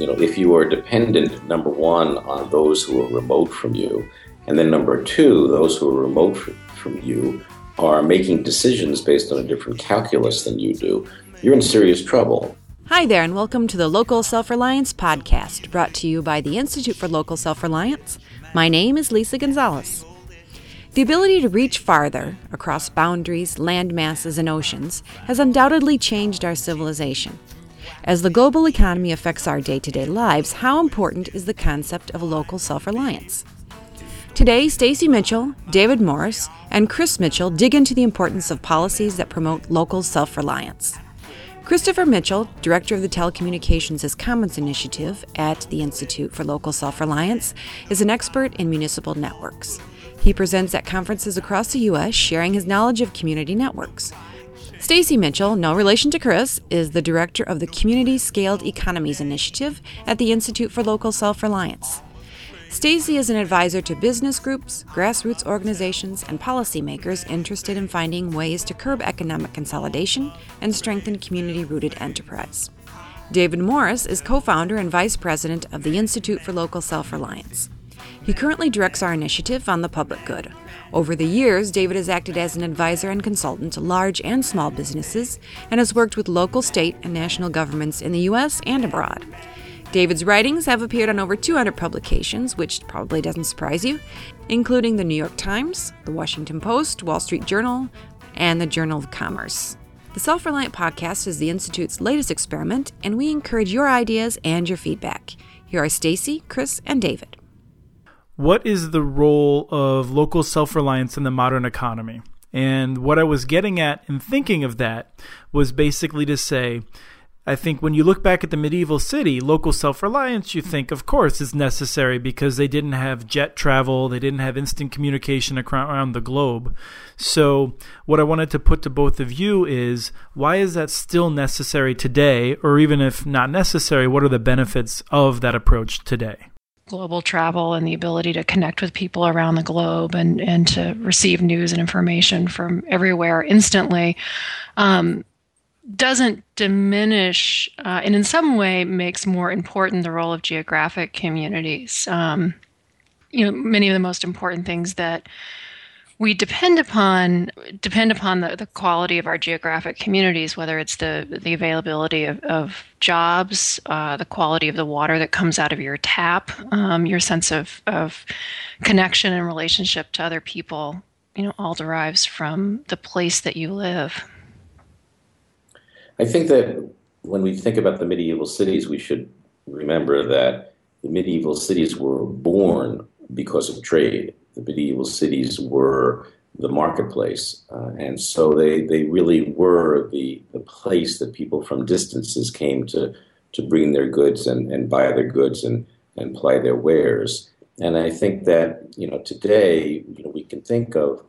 you know, if you are dependent, number one, on those who are remote from you, and then number two, those who are remote from you are making decisions based on a different calculus than you do, you're in serious trouble. Hi there, and welcome to the Local Self Reliance Podcast, brought to you by the Institute for Local Self Reliance. My name is Lisa Gonzalez. The ability to reach farther across boundaries, land masses, and oceans has undoubtedly changed our civilization. As the global economy affects our day to day lives, how important is the concept of local self reliance? Today, Stacy Mitchell, David Morris, and Chris Mitchell dig into the importance of policies that promote local self reliance. Christopher Mitchell, director of the Telecommunications as Commons initiative at the Institute for Local Self Reliance, is an expert in municipal networks. He presents at conferences across the U.S., sharing his knowledge of community networks. Stacy Mitchell, no relation to Chris, is the director of the Community Scaled Economies Initiative at the Institute for Local Self Reliance. Stacy is an advisor to business groups, grassroots organizations, and policymakers interested in finding ways to curb economic consolidation and strengthen community rooted enterprise. David Morris is co founder and vice president of the Institute for Local Self Reliance. He currently directs our initiative on the public good. Over the years, David has acted as an advisor and consultant to large and small businesses and has worked with local, state, and national governments in the U.S. and abroad. David's writings have appeared on over 200 publications, which probably doesn't surprise you, including the New York Times, the Washington Post, Wall Street Journal, and the Journal of Commerce. The Self Reliant Podcast is the Institute's latest experiment, and we encourage your ideas and your feedback. Here are Stacy, Chris, and David. What is the role of local self reliance in the modern economy? And what I was getting at in thinking of that was basically to say, I think when you look back at the medieval city, local self reliance, you think, of course, is necessary because they didn't have jet travel, they didn't have instant communication around the globe. So, what I wanted to put to both of you is why is that still necessary today? Or even if not necessary, what are the benefits of that approach today? Global travel and the ability to connect with people around the globe and, and to receive news and information from everywhere instantly um, doesn't diminish uh, and in some way makes more important the role of geographic communities. Um, you know, many of the most important things that we depend upon depend upon the, the quality of our geographic communities, whether it's the the availability of, of jobs, uh, the quality of the water that comes out of your tap, um, your sense of of connection and relationship to other people. You know, all derives from the place that you live. I think that when we think about the medieval cities, we should remember that the medieval cities were born because of trade the medieval cities were the marketplace. Uh, and so they, they really were the, the place that people from distances came to, to bring their goods and, and buy their goods and, and ply their wares. And I think that, you know, today, you know, we can think of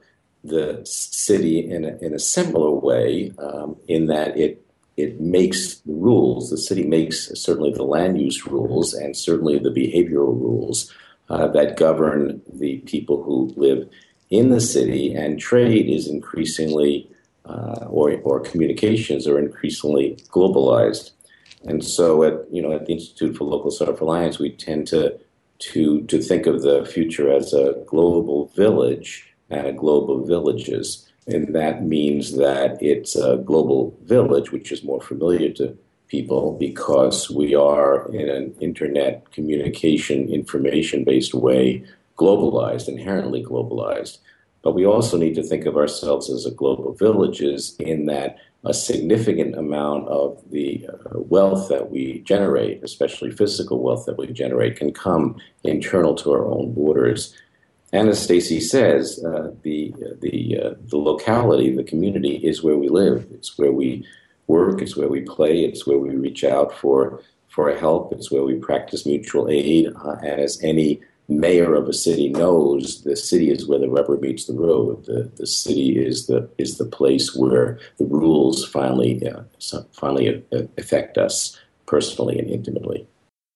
the city in a, in a similar way um, in that it it makes the rules. The city makes certainly the land use rules and certainly the behavioral rules uh, that govern the people who live in the city, and trade is increasingly, uh, or, or communications are increasingly globalized. And so, at you know, at the Institute for Local Self-Reliance, we tend to to to think of the future as a global village and a global villages, and that means that it's a global village, which is more familiar to people because we are in an internet communication information based way globalized, inherently globalized. But we also need to think of ourselves as a global villages in that a significant amount of the uh, wealth that we generate, especially physical wealth that we generate, can come internal to our own borders. And as Stacy says, uh, the the uh, the locality, the community, is where we live. It's where we work. It's where we play. It's where we reach out for for help. It's where we practice mutual aid. Uh, and as any mayor of a city knows, the city is where the rubber meets the road. The the city is the is the place where the rules finally uh, finally uh, affect us personally and intimately.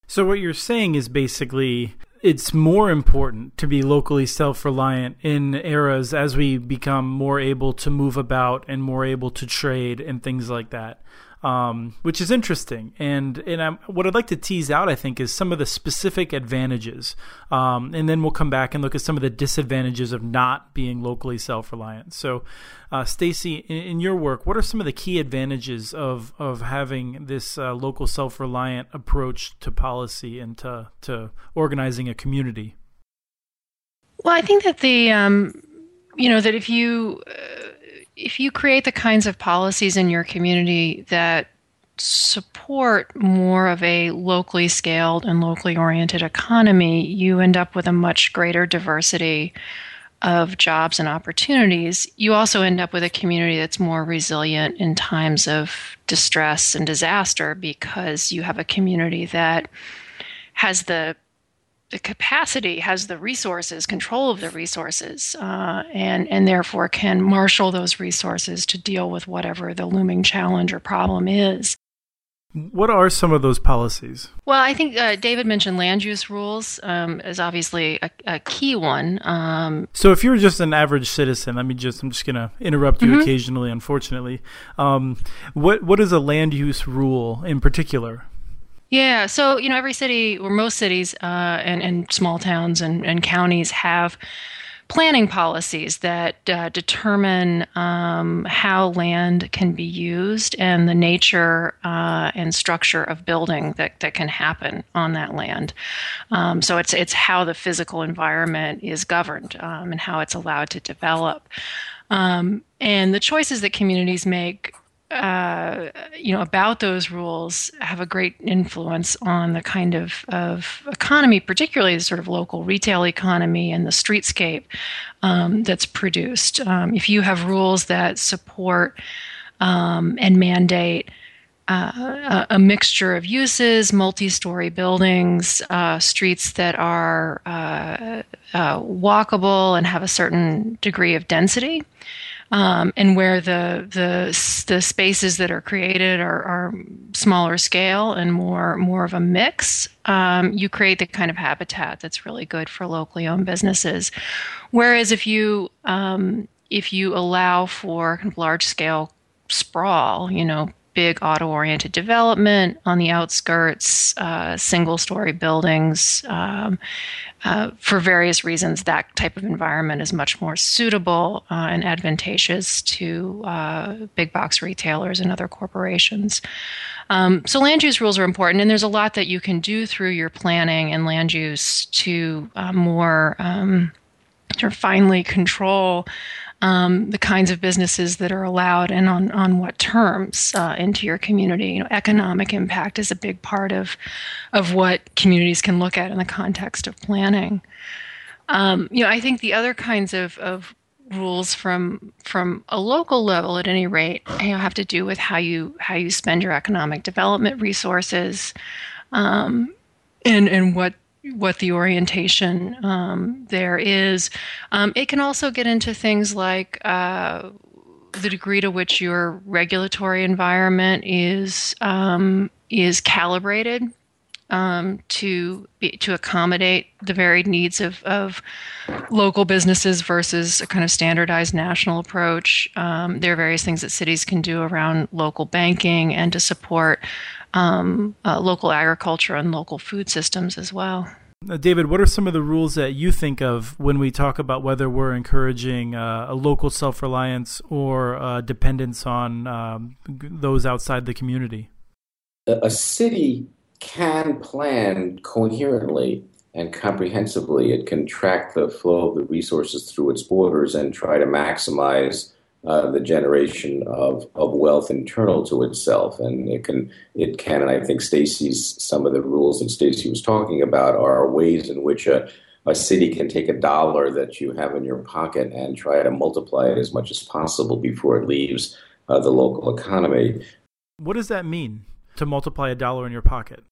So what you're saying is basically it's more important to be locally self-reliant in eras as we become more able to move about and more able to trade and things like that. Um, which is interesting. And and I'm, what I'd like to tease out, I think, is some of the specific advantages, um, and then we'll come back and look at some of the disadvantages of not being locally self-reliant. So, uh, Stacy, in, in, your work, what are some of the key advantages of of having this uh, local self-reliant approach to policy and to to organizing a community? Well, I think that the um, you know that if you uh, if you create the kinds of policies in your community that support more of a locally scaled and locally oriented economy, you end up with a much greater diversity of jobs and opportunities. You also end up with a community that's more resilient in times of distress and disaster because you have a community that has the the capacity, has the resources, control of the resources, uh, and and therefore can marshal those resources to deal with whatever the looming challenge or problem is. What are some of those policies? Well, I think uh, David mentioned land use rules um, is obviously a, a key one. Um, so, if you're just an average citizen, let me just—I'm just going to interrupt you mm-hmm. occasionally, unfortunately. Um, what what is a land use rule in particular? Yeah, so you know, every city or most cities uh, and, and small towns and, and counties have planning policies that uh, determine um, how land can be used and the nature uh, and structure of building that, that can happen on that land. Um, so it's it's how the physical environment is governed um, and how it's allowed to develop. Um, and the choices that communities make uh, you know about those rules have a great influence on the kind of, of economy, particularly the sort of local retail economy and the streetscape um, that's produced. Um, if you have rules that support um, and mandate uh, a, a, mixture of uses, multi-story buildings, uh, streets that are uh, uh, walkable and have a certain degree of density um, and where the the the spaces that are created are, are smaller scale and more more of a mix, um, you create the kind of habitat that's really good for locally owned businesses. Whereas if you um, if you allow for kind of large scale sprawl, you know, big auto oriented development on the outskirts, uh, single story buildings. Um, uh, for various reasons, that type of environment is much more suitable uh, and advantageous to uh, big box retailers and other corporations. Um, so, land use rules are important, and there's a lot that you can do through your planning and land use to uh, more um, sort finely control um, the kinds of businesses that are allowed and on, on what terms uh, into your community. You know, economic impact is a big part of of what communities can look at in the context of planning. Um, you know, I think the other kinds of, of rules from from a local level, at any rate, you know, have to do with how you how you spend your economic development resources, um, and and what what the orientation um, there is. Um, it can also get into things like uh, the degree to which your regulatory environment is um, is calibrated um, to be, to accommodate the varied needs of, of local businesses versus a kind of standardized national approach. Um, there are various things that cities can do around local banking and to support um, uh, local agriculture and local food systems as well. Uh, David, what are some of the rules that you think of when we talk about whether we're encouraging uh, a local self reliance or uh, dependence on um, those outside the community? A city can plan coherently and comprehensively. It can track the flow of the resources through its borders and try to maximize uh, the generation of, of wealth internal to itself. And it can, it can, and I think Stacy's, some of the rules that Stacy was talking about are ways in which a, a city can take a dollar that you have in your pocket and try to multiply it as much as possible before it leaves uh, the local economy. What does that mean to multiply a dollar in your pocket?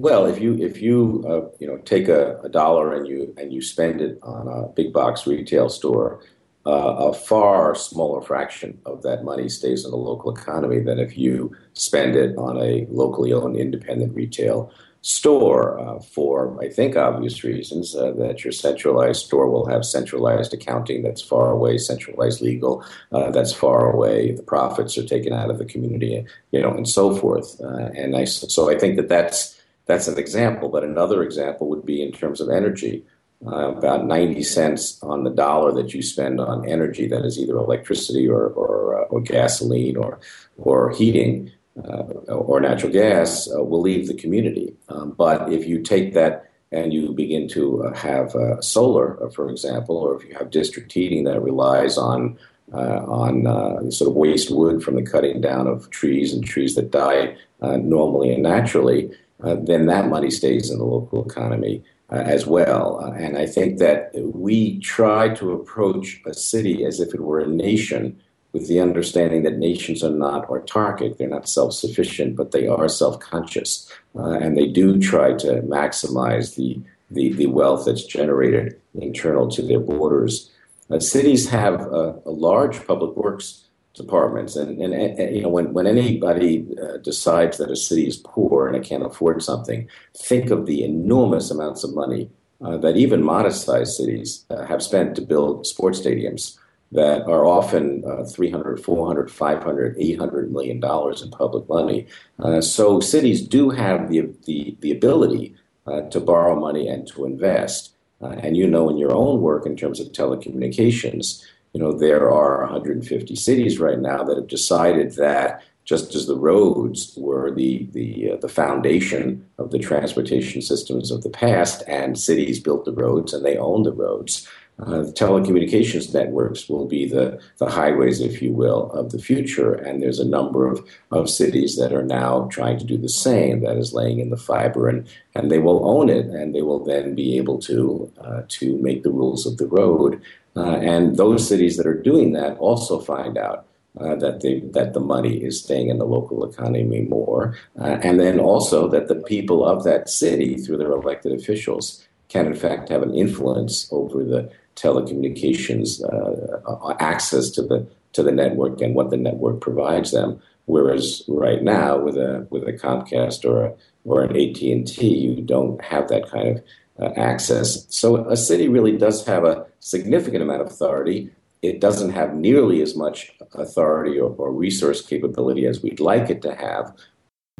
Well, if you if you uh, you know take a, a dollar and you and you spend it on a big box retail store, uh, a far smaller fraction of that money stays in the local economy than if you spend it on a locally owned independent retail store uh, for, I think, obvious reasons, uh, that your centralized store will have centralized accounting that's far away, centralized legal uh, that's far away. The profits are taken out of the community, you know, and so forth. Uh, and I, so I think that that's that's an example. But another example would be in terms of energy. Uh, about 90 cents on the dollar that you spend on energy, that is either electricity or, or, uh, or gasoline or, or heating, uh, or natural gas uh, will leave the community. Um, but if you take that and you begin to uh, have uh, solar, for example, or if you have district heating that relies on on sort of waste wood from the cutting down of trees and trees that die normally and naturally, then that money stays in the local economy. Uh, as well. Uh, and I think that we try to approach a city as if it were a nation with the understanding that nations are not autarkic, they're not self sufficient, but they are self conscious. Uh, and they do try to maximize the, the, the, wealth that's generated internal to their borders. Uh, cities have a, a, large public works departments, and, and, and, you know when, when anybody uh, decides that a city is poor and it can't afford something, think of the enormous amounts of money uh, that even modest sized cities uh, have spent to build sports stadiums that are often uh, 300, 400, 500, 800 million dollars in public money. Uh, so cities do have the, the, the ability uh, to borrow money and to invest. Uh, and you know, in your own work in terms of telecommunications, you know, there are 150 cities right now that have decided that just as the roads were the the uh, the foundation of the transportation systems of the past, and cities built the roads and they own the roads uh, the telecommunications networks will be the, the highways, if you will, of the future. And there's a number of, of cities that are now trying to do the same, that is laying in the fiber, and, and they will own it, and they will then be able to, uh, to make the rules of the road. Uh, and those cities that are doing that also find out uh, that they, that the money is staying in the local economy more, uh, and then also that the people of that city, through their elected officials, can in fact have an influence over the telecommunications uh, access to the to the network and what the network provides them. Whereas right now, with a with a Comcast or a, or an AT and T, you don't have that kind of uh, access. So a city really does have a significant amount of authority. It doesn't have nearly as much authority or, or resource capability as we'd like it to have,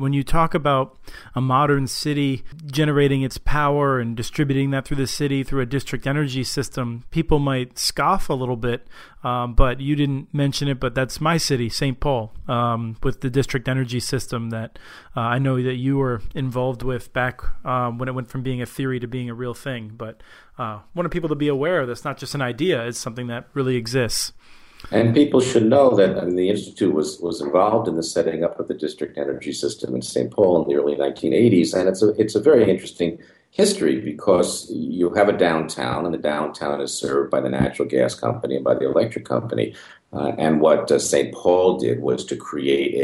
when you talk about a modern city generating its power and distributing that through the city through a district energy system, people might scoff a little bit. Um, but you didn't mention it, but that's my city, St. Paul, um, with the district energy system that uh, I know that you were involved with back um, when it went from being a theory to being a real thing. But uh, wanted people to be aware that's not just an idea; it's something that really exists. And people should know that I mean, the Institute was, was involved in the setting up of the district energy system in St. Paul in the early 1980s. And it's a, it's a very interesting history because you have a downtown, and the downtown is served by the natural gas company and by the electric company. Uh, and what uh, St. Paul did was to create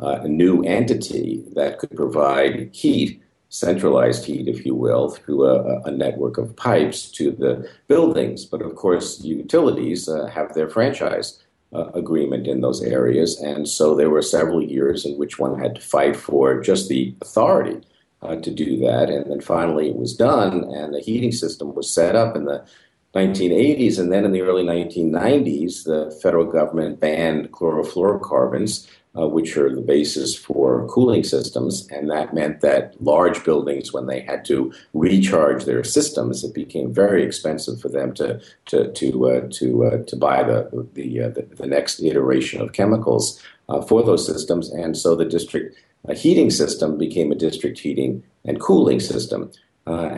a, uh, a new entity that could provide heat centralized heat, if you will, through a, a, network of pipes to the buildings. But of course, utilities uh, have their franchise uh, agreement in those areas. And so there were several years in which one had to fight for just the authority uh, to do that. And then finally it was done, and the heating system was set up in the 1980s. And then in the early 1990s, the federal government banned chlorofluorocarbons uh, which are the basis for cooling systems. And that meant that large buildings, when they had to recharge their systems, it became very expensive for them to to to uh, to uh, to buy the the, uh, the, the next iteration of chemicals uh, for those systems. And so the district uh, heating system became a district heating and cooling system.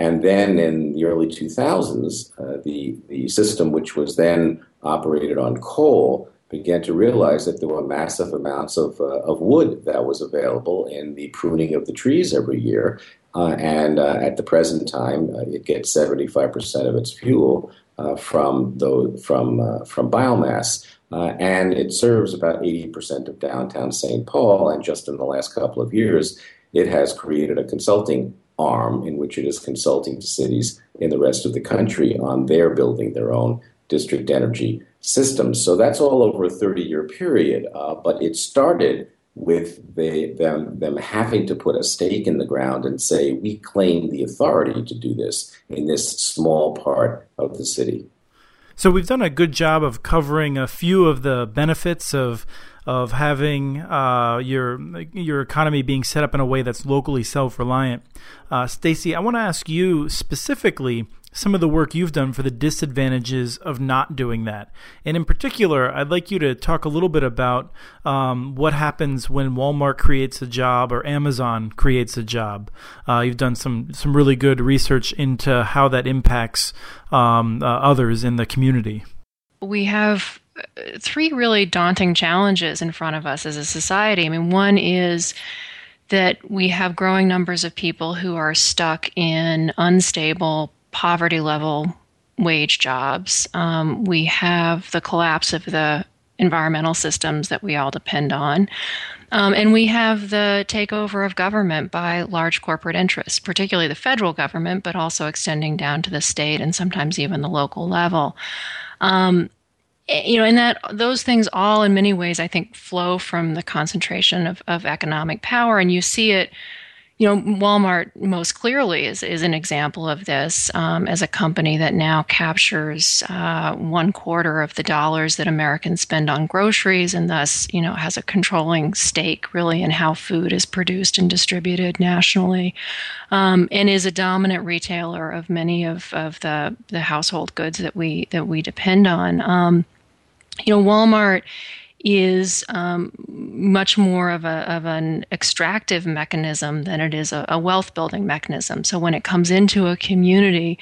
and then in the early 2000s, the, the system, which was then operated on coal, began to realize that there were massive amounts of, uh, of wood that was available in the pruning of the trees every year. Uh, and uh, at the present time, uh, it gets 75% of its fuel uh, from, the, from, uh, from biomass. and it serves about 80% of downtown St. Paul. And just in the last couple of years, it has created a consulting arm in which it is consulting to cities in the rest of the country on their building their own district energy systems. So that's all over a 30 year period. Uh, but it started with the, them, them having to put a stake in the ground and say, we claim the authority to do this in this small part of the city. So we've done a good job of covering a few of the benefits of of having uh, your your economy being set up in a way that's locally self reliant. Uh, Stacy, I want to ask you specifically some of the work you've done for the disadvantages of not doing that. And in particular, I'd like you to talk a little bit about um, what happens when Walmart creates a job or Amazon creates a job. Uh, you've done some, some really good research into how that impacts um, uh, others in the community. We have uh, three really daunting challenges in front of us as a society. I mean, one is that we have growing numbers of people who are stuck in unstable poverty level wage jobs. Um, we have the collapse of the environmental systems that we all depend on. Um, and we have the takeover of government by large corporate interests, particularly the federal government, but also extending down to the state and sometimes even the local level. Um, eh, you know, and that those things all, in many ways, I think, flow from the concentration of, of economic power, and you see it you know, Walmart most clearly is, is an example of this um, as a company that now captures uh, one quarter of the dollars that Americans spend on groceries and thus, you know, has a controlling stake really in how food is produced and distributed nationally um, and is a dominant retailer of many of, of the, the household goods that we, that we depend on. Um, you know, Walmart is um, much more of, a, of an extractive mechanism than it is a, a wealth building mechanism. So when it comes into a community,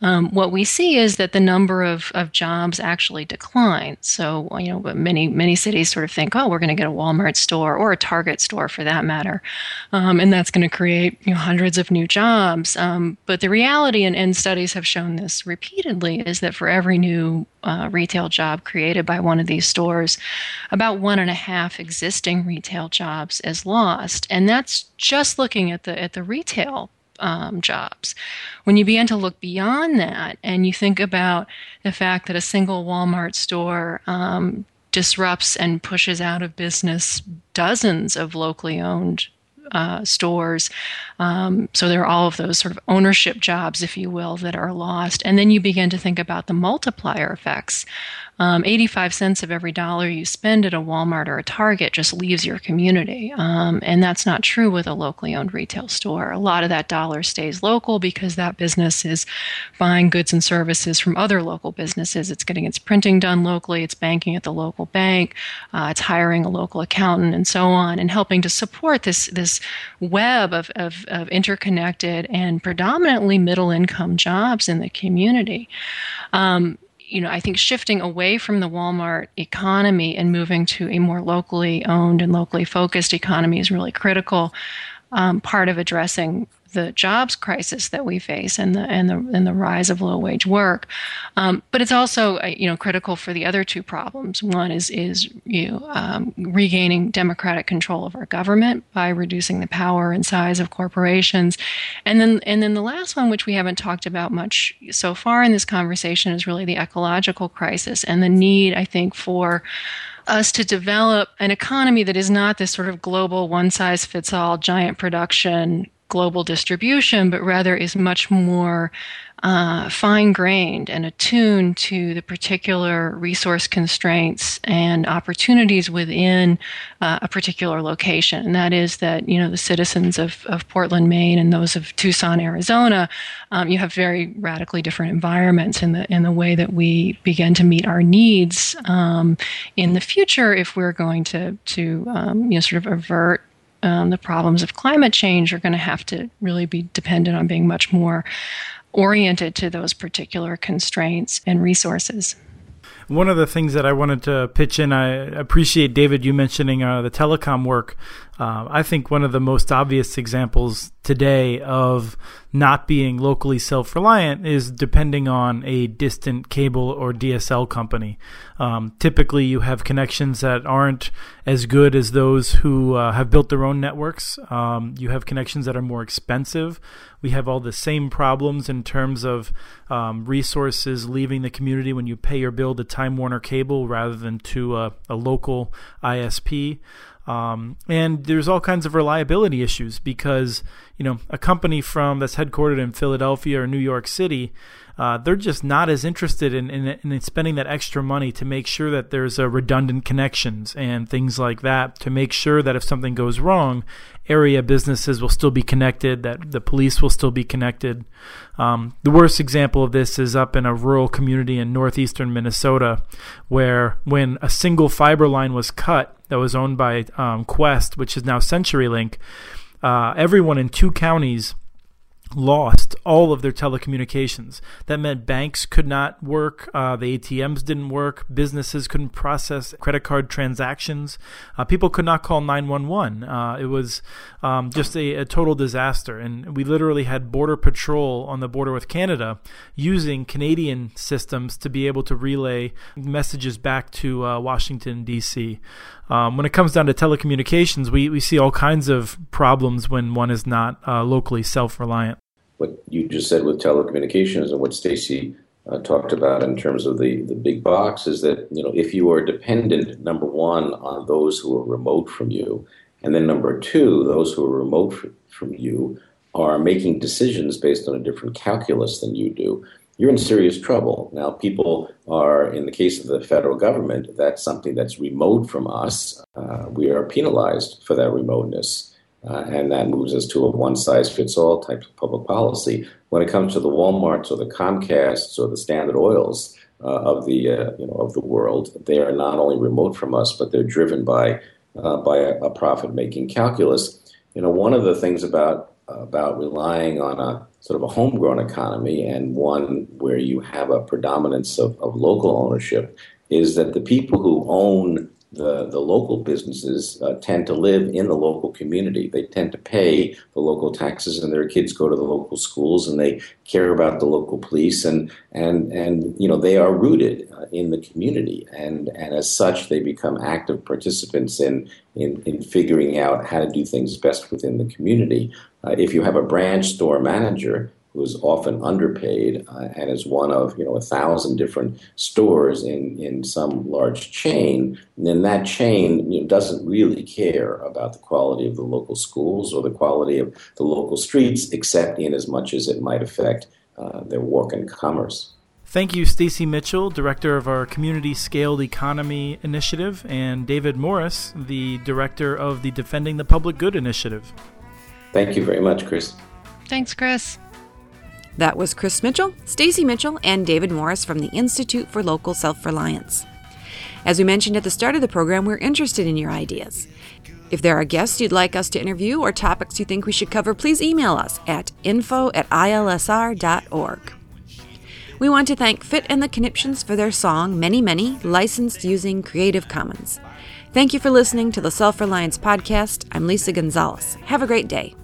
um, what we see is that the number of, of jobs actually decline. So, you know, many, many cities sort of think, oh, we're going to get a Walmart store or a Target store for that matter. Um, and that's going to create you know, hundreds of new jobs. Um, but the reality, and, and, studies have shown this repeatedly, is that for every new uh, retail job created by one of these stores, about one and a half existing retail jobs is lost. And that's just looking at the, at the retail um, jobs. When you begin to look beyond that and you think about the fact that a single Walmart store um, disrupts and pushes out of business dozens of locally owned uh, stores. Um, so there are all of those sort of ownership jobs, if you will, that are lost. And then you begin to think about the multiplier effects um, 85 cents of every dollar you spend at a Walmart or a Target just leaves your community. Um, and that's not true with a locally owned retail store. A lot of that dollar stays local because that business is buying goods and services from other local businesses. It's getting its printing done locally, it's banking at the local bank, uh, it's hiring a local accountant, and so on, and helping to support this, this web of, of, of interconnected and predominantly middle income jobs in the community. Um, you know, I think shifting away from the Walmart economy and moving to a more locally owned and locally focused economy is really critical um, part of addressing the jobs crisis that we face and the and the and the rise of low wage work. Um, but it's also uh, you know critical for the other two problems. One is is you know, um, regaining democratic control of our government by reducing the power and size of corporations, and then and then the last one, which we haven't talked about much so far in this conversation, is really the ecological crisis and the need I think for us to develop an economy that is not this sort of global one size fits all giant production global distribution, but rather is much more uh, fine grained and attuned to the particular resource constraints and opportunities within uh, a particular location. And that is that, you know, the citizens of, of Portland, Maine and those of Tucson, Arizona, um, you have very radically different environments in the, in the way that we begin to meet our needs um, in the future if we're going to, to um, you know, sort of avert um, the problems of climate change are going to have to really be dependent on being much more oriented to those particular constraints and resources. One of the things that I wanted to pitch in, I appreciate David you mentioning uh, the telecom work. Uh, I think one of the most obvious examples today of not being locally self reliant is depending on a distant cable or DSL company. Um, typically, you have connections that aren't as good as those who uh, have built their own networks. Um, you have connections that are more expensive. We have all the same problems in terms of um, resources leaving the community when you pay your bill to Time Warner Cable rather than to a, a local ISP. Um, and there's all kinds of reliability issues because you know a company from that's headquartered in Philadelphia or New York City uh, they're just not as interested in, in, in, spending that extra money to make sure that there's a redundant connections and things like that to make sure that if something goes wrong, area businesses will still be connected, that the police will still be connected. Um, the worst example of this is up in a rural community in northeastern Minnesota, where when a single fiber line was cut that was owned by um, Qwest, which is now CenturyLink, uh, everyone in two counties lost all of their telecommunications. That meant banks could not work, uh, the ATMs didn't work, businesses couldn't process credit card transactions, uh, people could not call 911. Uh, it was um, just a, a, total disaster. And we literally had Border Patrol on the border with Canada using Canadian systems to be able to relay messages back to uh, Washington, D.C. Um, when it comes down to telecommunications, we, we see all kinds of problems when one is not uh, locally self reliant. What you just said with telecommunications and what Stacy uh, talked about in terms of the, the big box is that you know if you are dependent, number one, on those who are remote from you, and then number two, those who are remote from you are making decisions based on a different calculus than you do you're in serious trouble. Now, people are, in the case of the federal government, that's something that's remote from us. Uh, we are penalized for that remoteness. Uh, and that moves us to a one size fits all type of public policy. When it comes to the Walmarts or the Comcasts or the Standard Oils uh, of the uh, you know of the world, they are not only remote from us, but they're driven by uh, by a, a profit making calculus. You know, one of the things about about relying on a sort of a homegrown economy and one where you have a predominance of, of local ownership is that the people who own the, the local businesses uh, tend to live in the local community. They tend to pay the local taxes, and their kids go to the local schools, and they care about the local police, and and and you know they are rooted uh, in the community, and and as such, they become active participants in in, in figuring out how to do things best within the community. Uh, if you have a branch store manager who is often underpaid uh, and is one of you know a thousand different stores in, in some large chain, then that chain you know, doesn't really care about the quality of the local schools or the quality of the local streets, except in as much as it might affect uh, their work and commerce. Thank you, Stacy Mitchell, director of our Community Scaled Economy Initiative, and David Morris, the director of the Defending the Public Good Initiative. Thank you very much, Chris. Thanks, Chris. That was Chris Mitchell, Stacy Mitchell, and David Morris from the Institute for Local Self Reliance. As we mentioned at the start of the program, we're interested in your ideas. If there are guests you'd like us to interview or topics you think we should cover, please email us at info at ilsr.org. We want to thank Fit and the Conniptions for their song Many Many, licensed using Creative Commons. Thank you for listening to the Self Reliance Podcast. I'm Lisa Gonzalez. Have a great day.